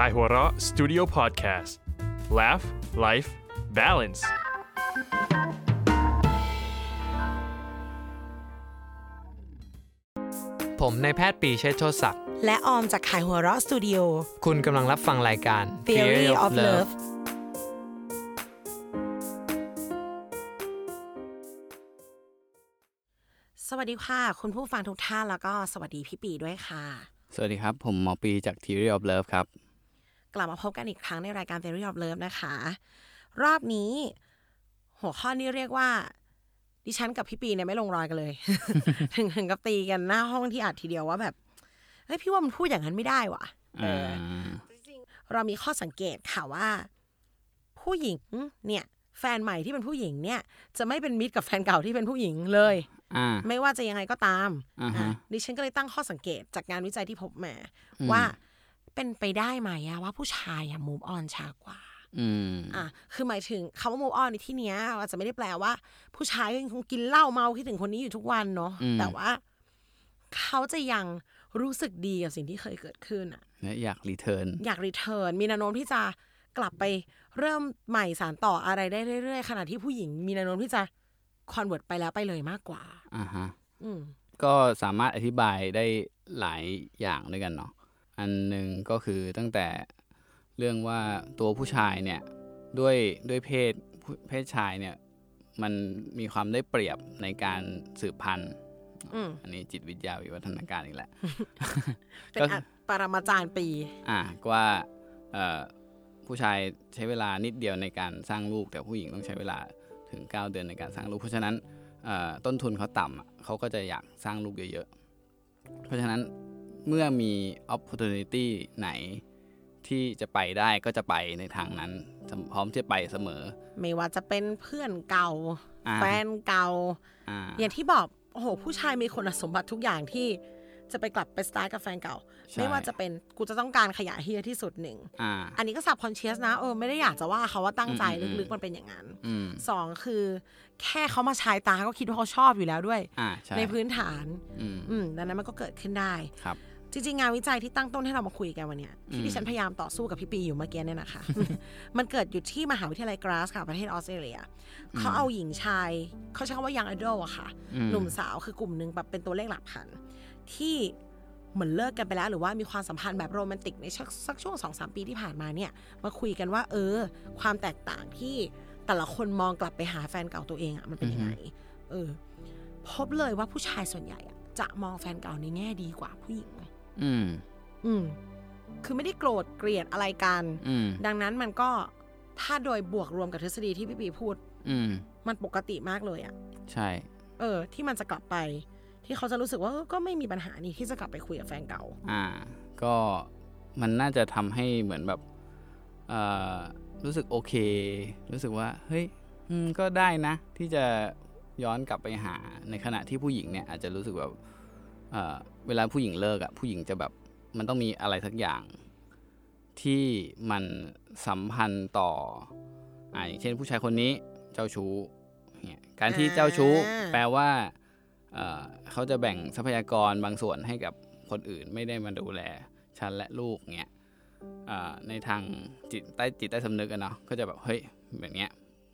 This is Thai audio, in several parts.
Kaihura Studio Podcast Laugh Life Balance ผมนายแพทย์ปรีเชษฐ์โชติศักดิ์ และออมจากขายหัวเราะสตูดิโอ คุณกำลังรับฟังรายการ Theory of Love สวัสดีค่ะ คุณผู้ฟังทุกท่านแล้วก็สวัสดีพี่ปีด้วยค่ะ สวัสดีครับ ผมหมอปีจาก Theory of Love ครับ กลับมาพบกันอีกครั้งในรายการ Theory of Love นะคะ รอบนี้ หัวข้อนี้เรียกว่า ดิฉันกับพี่ปีเนี่ยไม่ลงรอยกันเลย ถึงถึงกับตีกันหน้าห้องที่อัดทีเดียวว่าแบบเฮ้ยพี่ว่ามันพูดอย่างนั้นไม่ได้ว่ะเออเรามีข้อสังเกตค่ะว่า ผู้หญิงเนี่ย แฟนใหม่ที่เป็นผู้หญิงเนี่ย จะไม่เป็นมิตรกับแฟนเก่าที่เป็นผู้หญิงเลยอ่าไม่ว่าจะยังไงก็ตามอ่าฮะอะดิฉันก็เลยตั้งข้อสังเกตจากงานวิจัยที่พบมาว่า เป็นไปได้ไหมอะว่าผู้ชายอะมูฟออนช้ากว่าอืมอะคือหมายถึงคำว่า move on ในที่เนี้ยอาจจะไม่ได้แปลว่า ผู้ชายก็ยังคงกินเหล้าเมาคิดถึงคนนี้อยู่ทุกวันเนาะอืมแต่ว่า เขาจะยังรู้สึกดีกับสิ่งที่เคยเกิดขึ้นอะและอยากรีเทิร์นอยาก return มีแนวโน้มที่จะกลับไปเริ่มใหม่สานต่ออะไรได้เรื่อยๆขณะที่ผู้หญิงมีแนวโน้มที่จะ convert ไปแล้วไปเลยมากกว่าอ่าฮะอืมก็สามารถอธิบายได้หลายอย่างด้วยกันเนาะ อันหนึ่งก็คือตั้งแต่เรื่องว่าตัวผู้ชายเนี่ยด้วยด้วยเพศผู้เพศชายเนี่ยมันมีความได้เปรียบในการสืบพันธุ์อืมอันนี้จิตวิทยาวิวัฒนาการอีกแหละ เป็นก็อัปรมาจารย์ปี อ่าก็ว่าเอ่อผู้ชายใช้เวลานิดเดียวในการสร้างลูก แต่ผู้หญิงต้องใช้เวลาถึง 9 เดือนในการสร้างลูก เพราะฉะนั้นเอ่อต้นทุนเขาต่ำอะเขาก็จะอยากสร้างลูกเยอะๆ เพราะฉะนั้น เมื่อมี opportunity ไหนที่จะไปได้ก็จะไปในทางนั้น พร้อมที่จะไปเสมอ ไม่ว่าจะเป็นเพื่อนเก่าอ่าแฟนเก่าอ่าอย่างที่บอกโอ้โหผู้ชายมีคุณสมบัติทุกอย่างที่จะไปกลับไปสตาร์ทกับแฟนเก่าใช่ไม่ว่าจะเป็นกูจะต้องการขยะเฮียที่สุดหนึ่งอ่าอันนี้ก็สับคอนเชียสนะเออไม่ได้อยากจะว่าเขาว่าตั้งใจอืมอืมลึกๆมันเป็นอย่างนั้นอืมสองคือ แค่เขามาชายตาก็คิดว่าเขาชอบอยู่แล้วด้วยอ่าใช่ในพื้นฐานอืมอืมดังนั้นมันก็เกิดขึ้นได้ครับ จริงๆ งานวิจัยที่ตั้งต้นให้เรามาคุยกันวันเนี้ยที่อืมดิฉันพยายามต่อสู้กับพี่ปีอยู่เมื่อกี้เนี่ยนะคะ มันเกิดอยู่ที่มหาวิทยาลัยกราสค่ะ ประเทศออสเตรเลียเขาเอาหญิงชาย เขาใช้คำว่า young adult อะค่ะอืมหนุ่มสาวคือกลุ่มหนึ่งแบบเป็นตัวเลขหลักพัน ที่เหมือนเลิกกันไปแล้วหรือว่ามีความสัมพันธ์แบบโรแมนติกในสักสักช่วงสองสามปีที่ผ่านมาเนี่ย มาคุยกันว่า เออ ความแตกต่างที่แต่ละคนมองกลับไปหาแฟนเก่าตัวเองอะมันเป็นยังไงเออ พบเลยว่าผู้ชายส่วนใหญ่อะจะมองแฟนเก่าในแง่ดีกว่าผู้หญิง อืม อืม คือไม่ได้โกรธเกลียดอะไรกัน อืม ดังนั้นมันก็ถ้าโดยบวกรวมกับทฤษฎีที่พี่ปีพูด อืม มันปกติมากเลยอะใช่ เออ ที่มันจะกลับไป ที่เขาจะรู้สึกว่าเออก็ไม่มีปัญหานี่ที่จะกลับไปคุยกับแฟนเก่า อ่า ก็มันน่าจะทำให้เหมือนแบบเอ่อรู้สึกโอเค รู้สึกว่า เฮ้ยอืมก็ได้นะ ที่จะย้อนกลับไปหาในขณะที่ผู้หญิงเนี่ยอาจจะรู้สึกแบบ เอ่อเวลาผู้หญิงเลิกอะผู้หญิงจะแบบมันต้องมีอะไรสักอย่าง ที่มันสัมพันธ์ต่ออ่าอย่างเช่นผู้ชายคนนี้เจ้าชู้เนี่ยการที่เจ้าชู้อ่าแปลว่าเอ่อเขาจะแบ่งทรัพยากรบางส่วนให้กับคนอื่นไม่ได้มาดูแลฉันและลูกเงี้ยอ่าในทางจิตใต้จิตใต้สำนึกอะเนาะก็จะแบบเฮ้ยแบบเนี้ย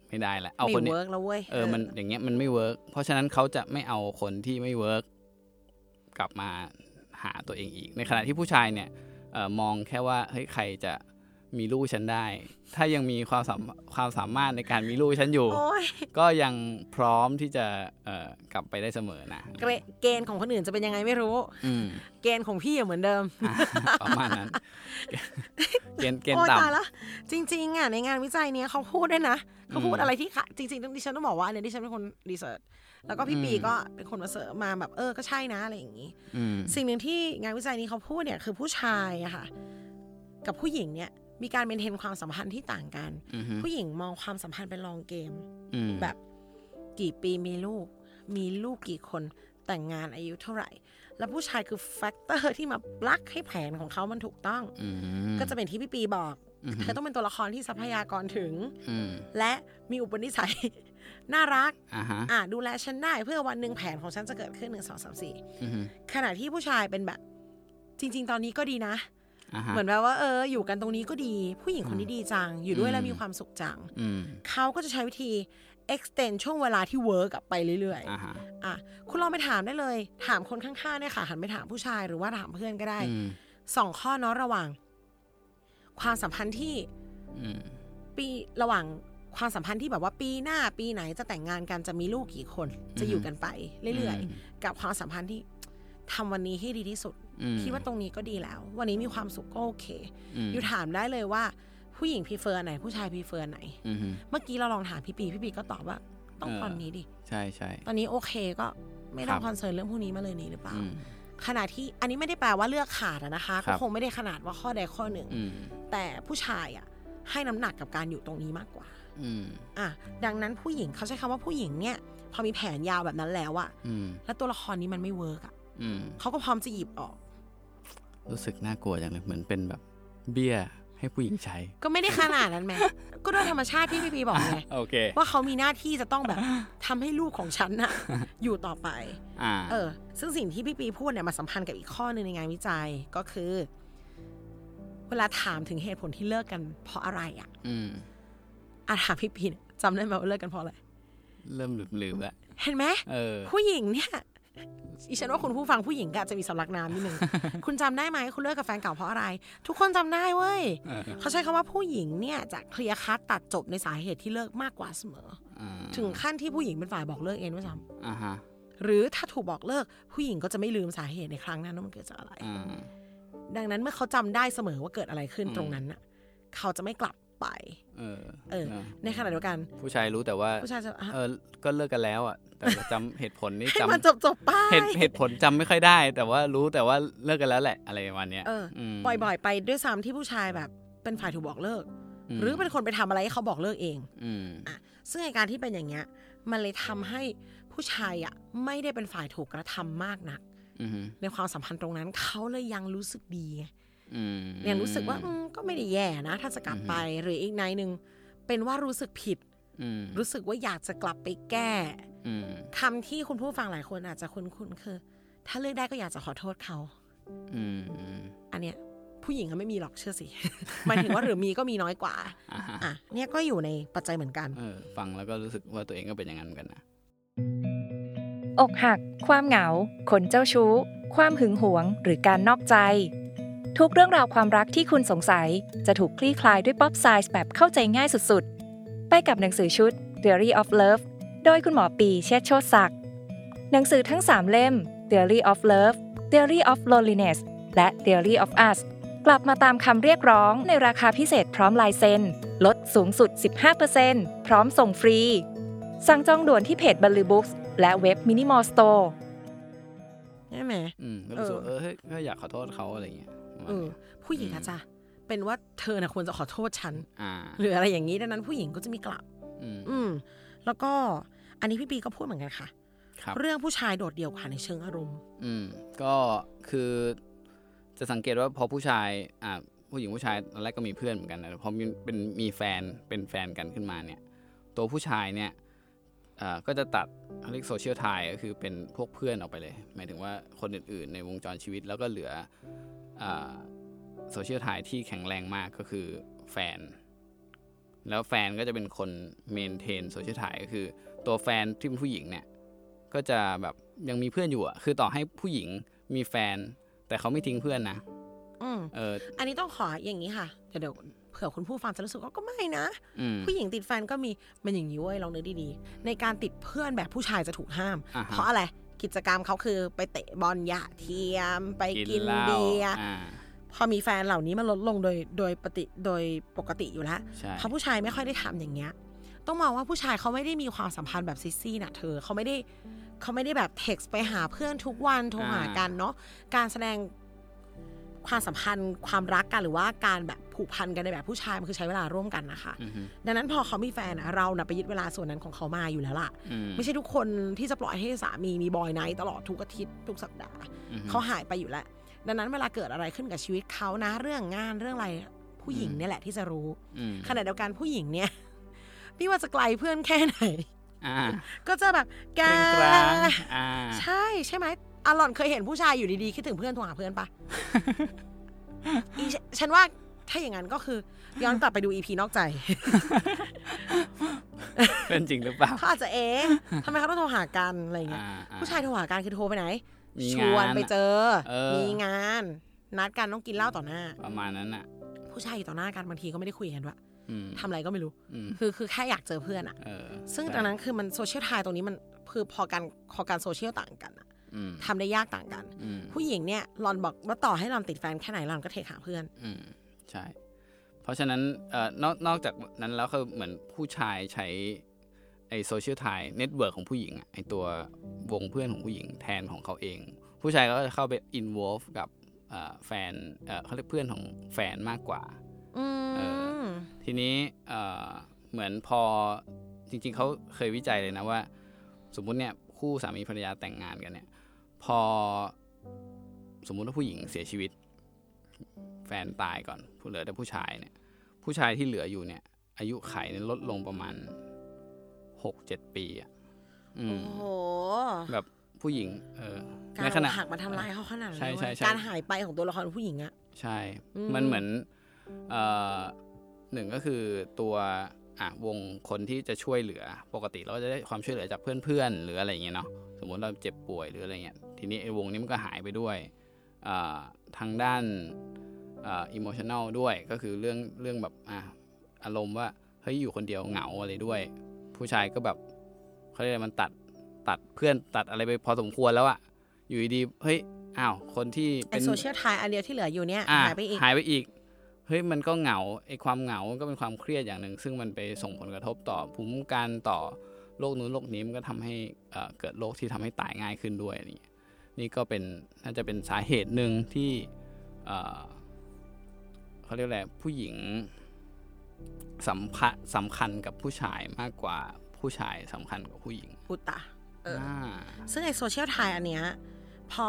ไม่ได้ละเอาไม่คนเนี้ย work แล้วเว้ยเออมันอย่างเงี้ยมันไม่ work เพราะฉะนั้นเขาจะไม่เอาคนที่ไม่ work กลับมาหาตัวเองอีก ในขณะที่ผู้ชายเนี่ยเออมองแค่ว่าเฮ้ยใครจะมีลูกฉันได้ ถ้ายังมีความสามความสามารถในการมีลูกฉันอยู่โอ้ยก็ยังพร้อมที่จะเอ่อกลับไปได้เสมอนะเกรเกณฑ์ของคนอื่นจะเป็นยังไงไม่รู้อืมเกณฑ์ของพี่อะเหมือนเดิมอะประมาณนั้น เกณฑ์เกณฑ์โอ้ยต่ตายละจริง ๆอะในงานวิจัยเนี้ยเขาพูดด้วยนะเขาพูดอืมอะไรที่ค่ะจริงๆดิฉันต้องบอกว่าเนี่ยดิฉันเป็นคนresearch แล้วก็พี่อืมปีก็เป็นคนมาเสริมมาแบบเออก็ใช่นะอะไรอย่างนี้อืมสิ่งหนึ่งที่งานวิจัยนี้เขาพูดเนี่ยคือผู้ชายอะค่ะ กับผู้หญิงเนี่ย มีการ maintain ความสัมพันธ์ที่ต่างกันอือฮึผู้หญิงมองความสัมพันธ์เป็น long game อืมแบบกี่ปีมีลูก มีลูกกี่คนแต่งงานอายุเท่าไหร่ แล้วผู้ชายคือ factor ที่มาปลักให้แผนของเขามันถูกต้องอืมก็จะเป็นที่พี่ปีบอกอือฮึเธอต้องเป็นตัวละครที่ทรัพยากรถึงอืมและมีอุปนิสัย น่ารักอ่าฮะอะดูแลฉันได้เพื่อวันหนึ่งแผนของฉันจะเกิดขึ้นหนึ่งสองสามสี่อือฮึขณะที่ผู้ชายเป็นแบบ จริง ๆ ตอนนี้ก็ดีนะอ่าฮะเหมือนแบบว่าเออ อยู่กันตรงนี้ก็ดี ผู้หญิงคนนี้ดีจัง อยู่ด้วยแล้วอืมมีความสุขจังอืมเขาก็จะใช้วิธี extend ช่วงเวลาที่เวิร์กไปเรื่อยอ่าฮะๆอะคุณลองไปถามได้เลย ถามคนข้างๆเนี่ยค่ะ หันไปถามผู้ชายหรือว่าถามเพื่อนก็ได้อืมสองข้อเนาะระหว่าง ความสัมพันธ์ที่อืมปีระหว่าง ความสัมพันธ์ที่แบบว่าปีหน้าปีไหนจะแต่งงานกันจะมีลูกกี่คน จะอยู่กันไปเรื่อยอืมๆกับความสัมพันธ์ที่ทำวันนี้ให้ดีที่สุดอืมคิดว่าตรงนี้ก็ดีแล้ว วันนี้มีความสุขก็โอเคอืมอยู่ถามได้เลยว่า ผู้หญิง prefer ไหน ผู้ชาย prefer ไหนอืมฮึเมื่อกี้เราลองถามพี่ปีพี่ปีก็ตอบว่า ต้องเออตอนนี้ดิ ใช่ใช่ตอนนี้โอเคก็ไม่ต้องครับ concern เรื่องพวกนี้มาเลยนี่หรือเปล่าอืมขณะที่อันนี้ไม่ได้แปลว่าเลือกขาดอะนะคะครัก็บคงไม่ได้ขนาดว่าข้อใดข้อหนึ่งอืมแต่ผู้ชายอะให้น้ำหนักกับการอยู่ตรงนี้มากกว่า อืมอะดังนั้นผู้หญิงเขาใช้คำว่าผู้หญิงเนี่ย พอมีแผนยาวแบบนั้นแล้วอะอืมแล้วตัวละครนี้มันไม่เวิร์กอะอืมเขาก็พร้อมจะหยิบออก รู้สึกน่ากลัวจังเลยเหมือนเป็นแบบ เบี้ยให้ผู้หญิงใช้ ก็ไม่ได้ขนาดนั้นแม่ก็ด้วยธรรมชาติที่พี่ปีบอกไงโอเคว่าเขามีหน้าที่จะต้องแบบทำให้ลูกของฉันน่ะอยู่ต่อไปอ่าเออ ซึ่งสิ่งที่พี่ปีพูดเนี่ยมาสัมพันธ์กับอีกข้อหนึ่งในงานวิจัยก็คือ เวลาถามถึงเหตุผลที่เลิกกันเพราะอะไรอะอืม อาถามพี่ปีเนี่ยจำได้ไหมว่าเลิกกันเพราะอะไร เริ่มหลืมลืมๆแล้วเห็นไหมเออ ผู้หญิงเนี่ยอีฉันว่าคุณผู้ฟังผู้หญิงก็อาจจะมีสำลักน้ำนิดนึง คุณจำได้ไหมคุณเลิกกับแฟนเก่าเพราะอะไร ทุกคนจำได้เว้ยเออเขาใช้คำว่าผู้หญิงเนี่ยจะเคลียร์คัดตัดจบในสาเหตุที่เลิกมากกว่าเสมออ่าถึงขั้นที่ผู้หญิงเป็นฝ่ายบอกเลิกเองด้วยซ้อ่าฮะำหรือถ้าถูกบอกเลิกผู้หญิงก็จะไม่ลืมสาเหตุในครั้งนั้นว่ามันเกิดจากอะไรอ่าดังนั้นเมื่อเขาจำได้เสมอว่าเกิดอะไรขึ้นอืมตรงนั้นน่ะเขาจะไม่กลับ ไป เออ เออเนอะในขณะเดียวกัน ผู้ชายรู้แต่ว่าผู้ชายจะอะเออ ก็เลิกกันแล้วอะ แต่ว่าจำเหตุผลนี่ให้จำมันจบจบๆไปเหตุเหตุผลจำไม่ค่อยได้ แต่ว่ารู้แต่ว่าเลิกกันแล้วแหละอะไรประมาณเนี้ยเอออมบ่อยๆ ไปด้วยซ้ำที่ผู้ชายแบบเป็นฝ่ายถูกบอกเลิกมหรือเป็นคนไปทำอะไรให้เขาบอกเลิกเองอืมอะซึ่งในการที่เป็นอย่างเงี้ย มันเลยทำให้ผู้ชายอะไม่ได้เป็นฝ่ายถูกกระทำมากนักอืมในความสัมพันธ์ตรงนั้นเขาเลยยังรู้สึกดี ไงอืมยังรู้สึกว่าอืมก็ไม่ได้แย่นะ ถ้าจะกลับไปหรืออีกในหนึ่งเป็นว่ารู้สึกผิดอืมรู้สึกว่าอยากจะกลับไปแก้อืมคำที่คุณผู้ฟังหลายคนอาจจะคุ้นๆคือ ถ้าเลือกได้ก็อยากจะขอโทษเขาอืมอืมอันเนี้ยผู้หญิงก็ไม่มีหรอกเชื่อสิหมายถึงว่าหรือมีก็มีน้อยกว่าอ่าฮะอะเนี่ยก็อยู่ในปัจจัยเหมือนกันเออฟังแล้วก็รู้สึกว่าตัวเองก็เป็นอย่างนั้นเหมือนกันนะอกหัก ความเหงา คนเจ้าชู้ ความหึงหวง หรือการนอกใจ ทุกเรื่องราวความรักที่คุณสงสัยจะถูกคลี่คลายด้วย pop psych แบบเข้าใจง่ายสุดๆ ไปกับหนังสือชุด Theory of Love โดยคุณหมอปีเชษฐ์โชติศักดิ์หนังสือทั้ง 3 เล่ม Theory of Love Theory of Loneliness และ Theory of Us กลับมาตามคำเรียกร้องในราคาพิเศษพร้อมลายเซ็นลดสูงสุด 15%พร้อมส่งฟรี สั่งจองด่วนที่เพจบัลลือบุ๊กและเว็บมินิมอลสโตร์ใช่ไหมอืมก็รู้สึกว่าเอเอออเฮ้ยก็อยากขอโทษเขาอะไรอย่างเงี้ยประมาณ เออเนี้ยผู้หญิงอืมอาจจะเป็นว่าเธอนะควรจะขอโทษฉันอ่าหรืออะไรอย่างนี้ดังนั้นผู้หญิงก็จะมีกลับอืมอืมแล้วก็อันนี้พี่ปีก็พูดเหมือนกันค่ะครับเรื่องผู้ชายโดดเดี่ยวค่ะในเชิงอารมณ์ อืม ก็คือ จะสังเกตว่าพอผู้ชาย อ่าผู้หญิงผู้ชายตอนแรกก็มีเพื่อนเหมือนกันนะพอมีเป็นมีแฟนเป็นแฟนกันขึ้นมาเนี่ย ตัวผู้ชายเนี่ยอ่าก็จะตัดเขาเรียกโซเชียลไทก็คือเป็นพวกเพื่อนออกไปเลย หมายถึงว่าคนอื่นๆ ในวงจรชีวิตแล้วก็เหลือ โซเชียลไทที่แข็งแรงมากก็คือแฟน แล้วแฟนก็จะเป็นคน maintain social tie ก็คือ ตัวแฟนที่เป็นผู้หญิงเนี่ยก็จะแบบยังมีเพื่อนอยู่อะคือต่อให้ผู้หญิงมีแฟน แต่เขาไม่ทิ้งเพื่อนนะอืมเออ อันนี้ต้องขออย่างนี้ค่ะเดี๋ยวเดี๋ยวเผื่อคุณผู้ฟังจะรู้สึกว่าก็ไม่นะอืมผู้หญิงติดแฟนก็มีมันอย่างนี้เว้ยลองนึกดีๆ ในการติดเพื่อนแบบผู้ชายจะถูกห้ามอ่าฮะเพราะอะไร กิจกรรมเขาคือไปเตะบอลหยาเทียม ไปกินหล้าเบียร์อ่าพอมีแฟนเหล่านี้มันลดลงโดยโดยปฏิโดยปกติอยู่แล้วใช่เพราะผู้ชายไม่ค่อยได้ทำอย่างเงี้ย ต้องมองว่าผู้ชายเขาไม่ได้มีความสัมพันธ์แบบ sissy นะเธอเขาไม่ได้เขาไม่ได้แบบเท็กซ์ไปหาเพื่อนทุกวันโทรหากันเนาะการแสดงความสัมพันธ์ความรักกันหรือว่าการแบบผูกพันกันในแบบผู้ชายมันคือใช้เวลาร่วมกันนะคะอือฮึดังนั้นพอเขามีแฟนอะเราน่ะไปยึดเวลาส่วนนั้นของเขามาอยู่แล้วล่ะอืมไม่ใช่ทุกคนที่จะปล่อยให้สามีมี boy night ตลอดทุกอาทิตย์ทุกสัปดาห์อือฮึเขาหายไปอยู่แล้ว ดังนั้นเวลาเกิดอะไรขึ้นกับชีวิตเขานะเรื่องงานเรื่องอะไรผู้หญิงเนี่ยแหละที่จะรู้อืมขณะเดียวกันผู้หญิงเนี่ยไม่ว่าจะไกลเพื่อนแค่ไหนอ่าก็จะแบบแกกลางกลางอ่าใช่ใช่ไหมอารอนเคยเห็นผู้ชายอยู่ดีๆคิดถึงเพื่อนโทรหาเพื่อนปะอีฉฉันว่า ถ้าอย่างนั้นก็คือย้อนกลับไปดู EP นอกใจ เป็นจริงหรือเปล่าเขาอาจจะเอ๊ะทำไมเขาต้องโทรหากันอะไรเงี้ยอ่าอ่ผู้ชายโทรหากันคือโทรไปไหนมีชงานวนไปเจอเออมีงาน นัดกันต้องกินเหล้าต่อหน้า ประมาณนั้นอะผู้ชายอยู่ต่อหน้ากันบางทีก็ไม่ได้คุยกันด้วยอืมทำอะไรก็ไม่รู้อืมคือคือแค่อยากเจอเพื่อนอะเออซึ่งใช่ดังนั้นคือมันโซเชียลไทยตรงนี้มันคือพอการพอการโซเชียลต่างกันอะอืมทำได้ยากต่างกันอืมผู้หญิงเนี่ยรอนบอกว่าต่อให้รอนติดแฟนแค่ไหนรอนก็เทคหาเพื่อนอืม ใช่ เพราะฉะนั้นเอ่อนอกนอกจากนั้นแล้วคือเหมือนผู้ชายใช้ไอ social tie network ของผู้หญิงอะไอตัววงเพื่อนของผู้หญิงแทนของเขาเอง ผู้ชายก็จะเข้าไป involve กับเอ่อแฟนเอ่อเขาเรียกเพื่อนของแฟนมากกว่าอืเอมทีนี้เอ่อเหมือนพอจริงๆเขาเคยวิจัยเลยนะว่า สมมุติเนี่ยคู่สามีภรรยาแต่งงานกันเนี่ย พอสมมุติว่าผู้หญิงเสียชีวิต แฟนตายก่อนผู้เหลือแต่ผู้ชายเนี่ย ผู้ชายที่เหลืออยู่เนี่ย อายุไขเนี่ยลดลงประมาณหกเจ็ดปีอะอืโอ้มโหแบบผู้หญิง เออการในขณะหักมาทำลายเขาขนาดนั้นใช่เลยใช่เว้ยใช่การหายไปของตัวละครผู้หญิงอะใช่อืมมันเหมือนเอ่อหนึ่งก็คือตัวอะวงคนที่จะช่วยเหลือ ปกติเราก็จะได้ความช่วยเหลือจากเพื่อนๆหรืออะไรอย่างเงี้ยเนาะสมมติเราเจ็บป่วยหรืออะไรเงี้ยทีนี้ไอ้วงนี้มันก็หายไปด้วยอ่า ทางด้านอ่า emotional ด้วยก็คือเรื่องเรื่องแบบอะอารมณ์ว่าเฮ้ยอยู่คนเดียวเหงาอะไรด้วย ผู้ชายก็แบบเขาเรียกอะไรมันตัดตัดเพื่อนตัดอะไรไปพอสมควรแล้วอะอยู่ดีๆเฮ้ยอ้าวคนที่ไอเป็น so cial tie อันเดียวที่เหลืออยู่เนี่ยอะหายไปอีกหายไปอีกเฮ้ยมันก็เหงาไอ้ความเหงามันก็เป็นความเครียดอย่างหนึ่ง ซึ่งมันไปส่งผลกระทบต่อภูมิคุ้มกันต่อโรคนู้นโรคนี้มันก็ทำให้เอ่อเกิดโรคที่ทำให้ตายง่ายขึ้นด้วยนี่ นี่ก็เป็นน่าจะเป็นสาเหตุหนึ่งที่เอ่อเขาเรียกอะไรผู้หญิงสัมพันสำคัญกับผู้ชายมากกว่าผู้ชายสำคัญกับผู้หญิงอุตตะเออออ่าซึ่งไอโซเชียลไทยอันเนี้ยพอ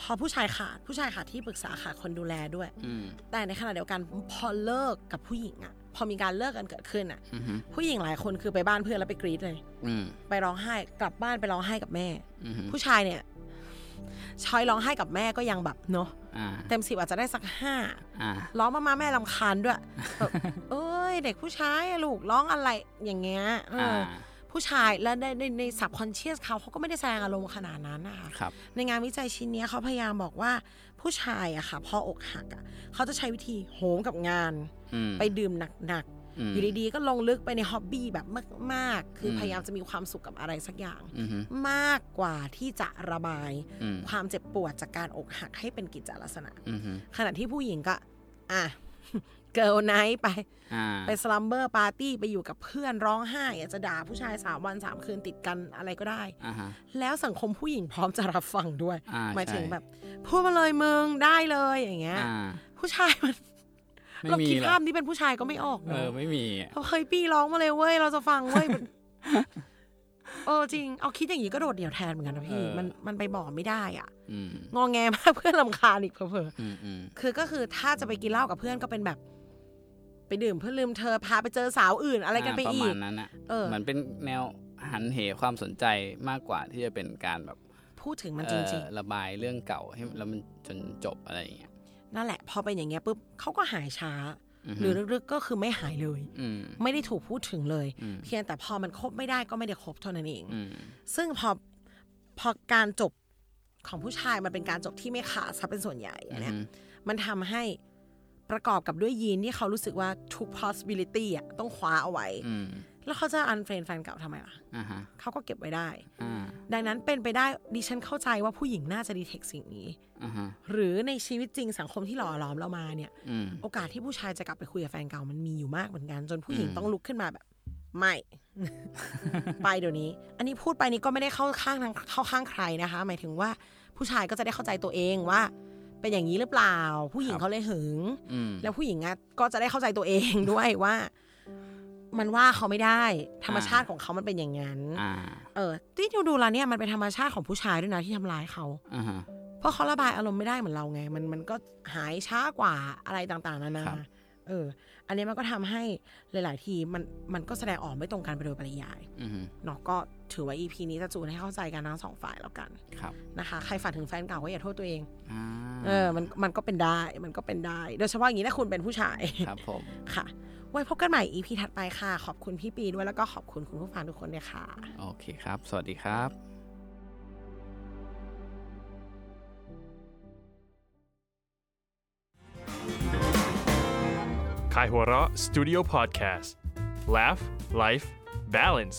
พอผู้ชายขาดผู้ชายขาดที่ปรึกษาขาดคนดูแลด้วยอืมแต่ในขณะเดียวกันพอเลิกกับผู้หญิงอะพอมีการเลิกกันเกิดขึ้นอะอือฮึผู้หญิงหลายคนคือไปบ้านเพื่อนแล้วไปกรีดเลยอืมไปร้องไห้กลับบ้านไปร้องไห้กับแม่อือฮึผู้ชายเนี่ย ชอยร้องไห้กับแม่ก็ยังแบบเนาะอ่าเต็มสิบอาจจะได้สักห้าอ่าร้องมามาแม่ลำคาญด้วยแบบเอ้ยเด็กผู้ชายอะลูกร้องอะไรอย่างเงี้ยเอออ่าอผู้ชายและในในในสับคอนเชียสเขาเขาก็ไม่ได้แสดงอารมณ์ขนาดนั้นนะคะครับในงานวิจัยชิ้นเนี้ยเขาพยายามบอกว่าผู้ชายอะค่ะพออกหักอะเขาจะใช้วิธีโหมกับงานอืมไปดื่มหนักมๆ อยู่ดีๆก็ลงลึกไปใน hobby แบบมาก ๆ คืออมพยายามจะมีความสุขกับอะไรสักอย่างอือฮึมากกว่าที่จะระบายอืมความเจ็บปวดจากการอกหักให้เป็นกิจลักษณะอือฮึขณะที่ผู้หญิงก็ อะ girl night ไปอ่าไป slumber party ไปอยู่กับเพื่อนร้องไห้อยากจะด่าผู้ชายสามวันสามคืนติดกันอะไรก็ได้อ่าฮะแล้วสังคมผู้หญิงพร้อมจะรับฟังด้วยอ่าหมายถึงใช่แบบพูดมาเลยมึงได้เลยอย่างเงี้ยอ่าผู้ชายมันไม่ เรามีคิดหรอภาพนี้เป็นผู้ชายก็ไม่ออก เอเนออะไม่มีอะเราเคยปี้ร้องมาเลยเว้ยเราจะฟังเว้ยมันเออจริงเอาคิดอย่างนี้ก็โดดเดี่ยวแทนเหมือนกันนะพี่มันมันไปบอกไม่ได้อะอืมงอแงมากเพื่อนลำคาญอีกเผลอๆอืมอืมคือก็คือถ้าจะไปกินเหล้ากับเพื่อนก็เป็นแบบ ไปดื่มเพื่อลืมเธอพาไปเจอสาวอื่น อะไรกันไปประอีมากณนั้นอะเออมันเป็นแนวหันเหความสนใจมากกว่าที่จะเป็นการแบบ พูดถึงมันเอ่จอริงระบายเรื่องเก่าให้แล้วมันจนจบอะไรอย่างเงี้ยๆ นั่นแหละ พอเป็นอย่างเงี้ยปุ๊บเขาก็หายช้าอือฮึหรือลึกๆก็คือไม่หายเลยอืมไม่ได้ถูกพูดถึงเลยอืมเพียงแต่พอมันคบไม่ได้ก็ไม่ได้คบเท่านั้นเองอืมซึ่งพอพอการจบของผู้ชายมันเป็นการจบที่ไม่ขาดซะเป็นส่วนใหญ่อันเนี้ยอืมมันทำให้ประกอบกับด้วยยีนที่เขารู้สึกว่าทุก possibility อะต้องคว้าเอาไว้อืม แล้วเขาจะอันเฟรนแฟนเก่าทำไมล่ะอ่าฮะเขาก็เก็บไว้ได้อ่าดังนั้นเป็นไปได้ดิฉันเข้าใจว่าผู้หญิงน่าจะดีเทคสิ่งนี้อ่าฮะหรือในชีวิตจริงสังคมที่หล่อหลอมเรามาเนี่ยอืมโอกาสที่ผู้ชายจะกลับไปคุยกับแฟนเก่ามันมีอยู่มากเหมือนกัน จนผู้หญิงอืมต้องลุกขึ้นมาแบบ ไม่ ไปเดี๋ยวนี้ อันนี้พูดไปนี้ก็ไม่ได้เข้าข้างทางเข้าข้างใครนะคะ หมายถึงว่าผู้ชายก็จะได้เข้าใจตัวเองว่าเป็นอย่างนี้หรือเปล่า ผู้หญิงครับเขาเลยหึงอืมแล้วผู้หญิงอะก็จะได้เข้าใจตัวเองด้วยว่า มันว่าเขาไม่ได้ ธรรมชาติของเขามันเป็นอย่างนั้นอ่าเออ ที่ดูดูแล้วเนี่ยมันเป็นธรรมชาติของผู้ชายด้วยนะที่ทำร้ายเขาอ่าฮะเพราะเขาระบายอารมณ์ไม่ได้เหมือนเราไง มันมันก็หายช้ากว่าอะไรต่างๆนานาครับเออ อันนี้มันก็ทำให้หลาย ๆ ทีมันมันก็แสดงออกไม่ตรงกันไปโดยปริยายอือฮึเนาะก็ถือว่า EP นี้จะจูนให้เข้าใจกันทั้งสองฝ่ายแล้วกันครับนะคะ ใครฝันถึงแฟนเก่าก็อย่าโทษตัวเองอ่าเออ มันมันก็เป็นได้ มันก็เป็นได้ โดยเฉพาะอย่างนี้ถ้าคุณเป็นผู้ชาย ครับผม ค่ะ ไว้พบกันใหม่ EP ถัดไปค่ะ ขอบคุณพี่ปีด้วยแล้วก็ขอบคุณคุณผู้ฟังทุกคนด้วยค่ะ โอเคครับ สวัสดีครับ Kaihura Studio Podcast Laugh Life Balance